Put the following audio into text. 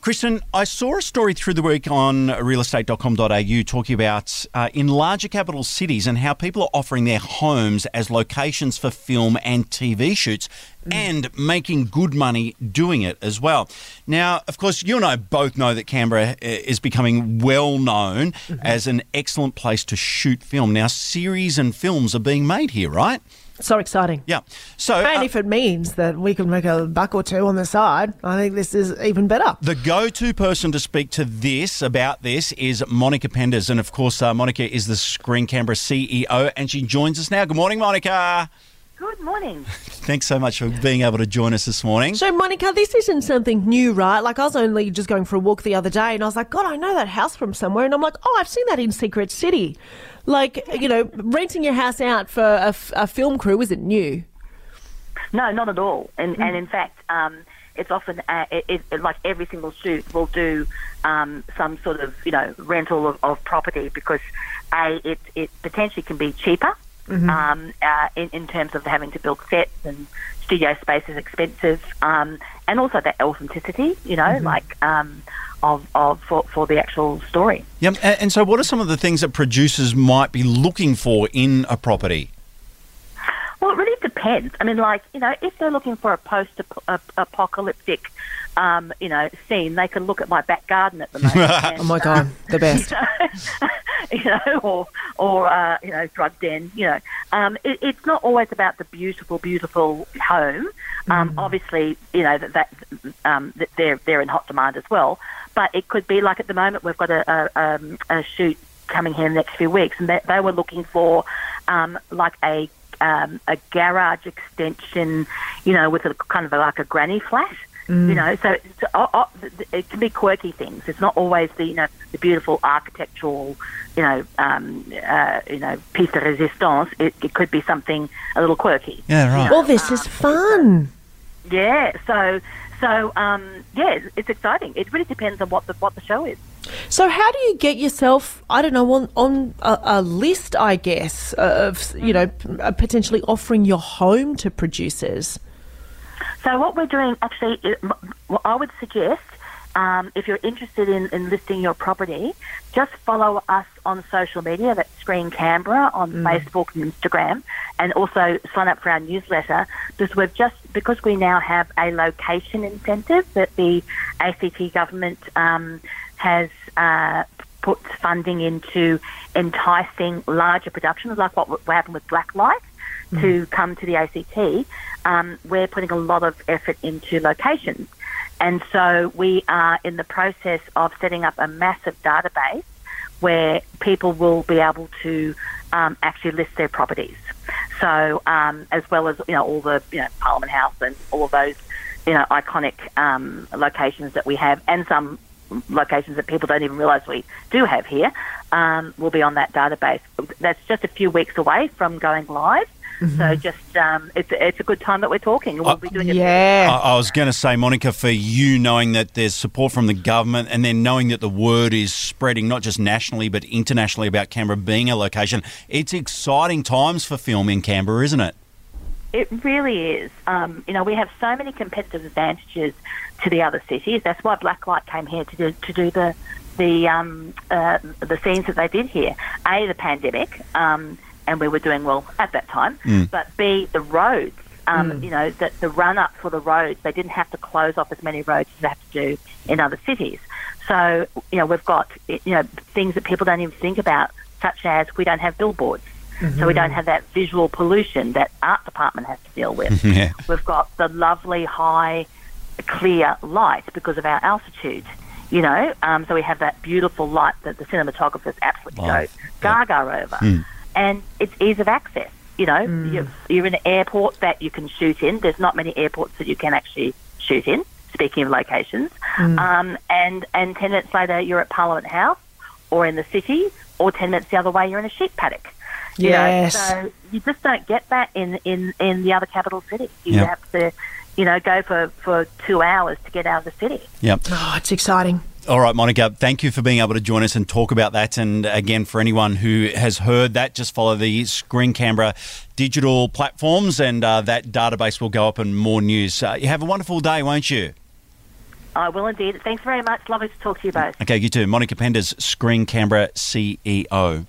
Kristen, I saw a story through the week on realestate.com.au talking about uh, in larger capital cities and how people are offering their homes as locations for film and TV shoots and making good money doing it as well. Now, of course, you and I both know that Canberra uh, is becoming well known as an excellent place to shoot film. Now, series and films are being made here, right? So exciting. Yeah. So, And uh, if it means that we can make a buck or two on the side, I think this is even better. The go-to person to speak to this about this is Monica Penders, and of course, uh, Monica is the Screen Canberra CEO, and she joins us now. Good morning, Monica. Good morning. Thanks so much for being able to join us this morning. So, Monica, this isn't something new, right? Like, I was only just going for a walk the other day and I was like, God, I know that house from somewhere. And I'm like, oh, I've seen that in Secret City. Like, you know, renting your house out for a, f- a film crew isn't new. No, not at all. And and in fact, um, it's often uh, it, it, like every single shoot will do um, some sort of you know rental of, of property because a it it potentially can be cheaper. Um, uh, in, in terms of having to build sets and studio space is expensive, um, and also that authenticity, you know, like um, of, of for, for the actual story. Yep. And, and so, what are some of the things that producers might be looking for in a property? Well, it really depends. I mean, like you know, if they're looking for a post-apocalyptic, um, you know, scene, they can look at my back garden at the moment. and, Oh my God, the best. you know, or or uh, you know, drug den. You know, um, it, it's not always about the beautiful, beautiful home. Um, Obviously, you know that, that, um, that they're they're in hot demand as well. But it could be like at the moment we've got a, a, um, a shoot coming here in the next few weeks, and they, they were looking for um, like a um, a garage extension, you know, with a kind of a, like a granny flat. You know, so it's, uh, uh, it can be quirky things. It's not always the you know the beautiful architectural, you know, um, uh, you know, piece de resistance. It, it could be something a little quirky. Yeah, right. Well, this is fun. Yeah. So so um, yeah, it's, exciting. It really depends on what the what the show is. So, how do you get yourself, I don't know, on, on a, a list, I guess, of, you know, uh, potentially offering your home to producers? So what we're doing actually, is- m- what I would suggest, um, if you're interested in, in listing your property, just follow us on social media. That's Screen Canberra on Facebook and Instagram, and also sign up for our newsletter because we've just because we now have a location incentive that the ACT government um, has. Uh, put funding into enticing larger productions like what, what happened with Blacklight to come to the ACT, um, we're putting a lot of effort into locations. And so we are in the process of setting up a massive database where people will be able to um, actually list their properties. So um, as well as you know all the you know Parliament House and all of those you know iconic um, locations that we have, and some locations that people don't even realise we do have here, um, will be on that database. That's just a few weeks away from going live. So just um, it's it's a good time that we're talking, we'll be doing it. Yeah. I, I was going to say, Monica, for you knowing that there's support from the government and then knowing that the word is spreading not just nationally but internationally about Canberra being a location, it's exciting times for film in Canberra, isn't it? It really is. Um, you know, we have so many competitive advantages to the other cities. That's why Blacklight came here to do to do the the um, uh, the scenes that they did here. A, the pandemic, um, and we were doing well at that time. But B, the roads. Um, You know, that the run up for the roads, they didn't have to close off as many roads as they have to do in other cities. So, you know, we've got you know things that people don't even think about, such as we don't have billboards. So we don't have that visual pollution that art department has to deal with. Yeah. We've got the lovely high, clear light because of our altitude. You know, um, so we have that beautiful light that the cinematographers absolutely Love. go gaga over, and it's ease of access. You know, you're, you're in an airport that you can shoot in. There's not many airports that you can actually shoot in. Speaking of locations, um, and and ten minutes later you're at Parliament House, or in the city, or ten minutes the other way you're in a sheep paddock. You Yes. Know? So you just don't get that in in in the other capital cities. You Yep. have to, you know, go for for two hours to get out of the city. Yep. Oh, it's exciting. All right, Monica, thank you for being able to join us and talk about that. And again, for anyone who has heard that, just follow the Screen Canberra digital platforms and uh, that database will go up and more news. Uh, you have a wonderful day, won't you? I will indeed. Thanks very much. Lovely to talk to you both. Okay, you too. Monica Penders, Screen Canberra CEO.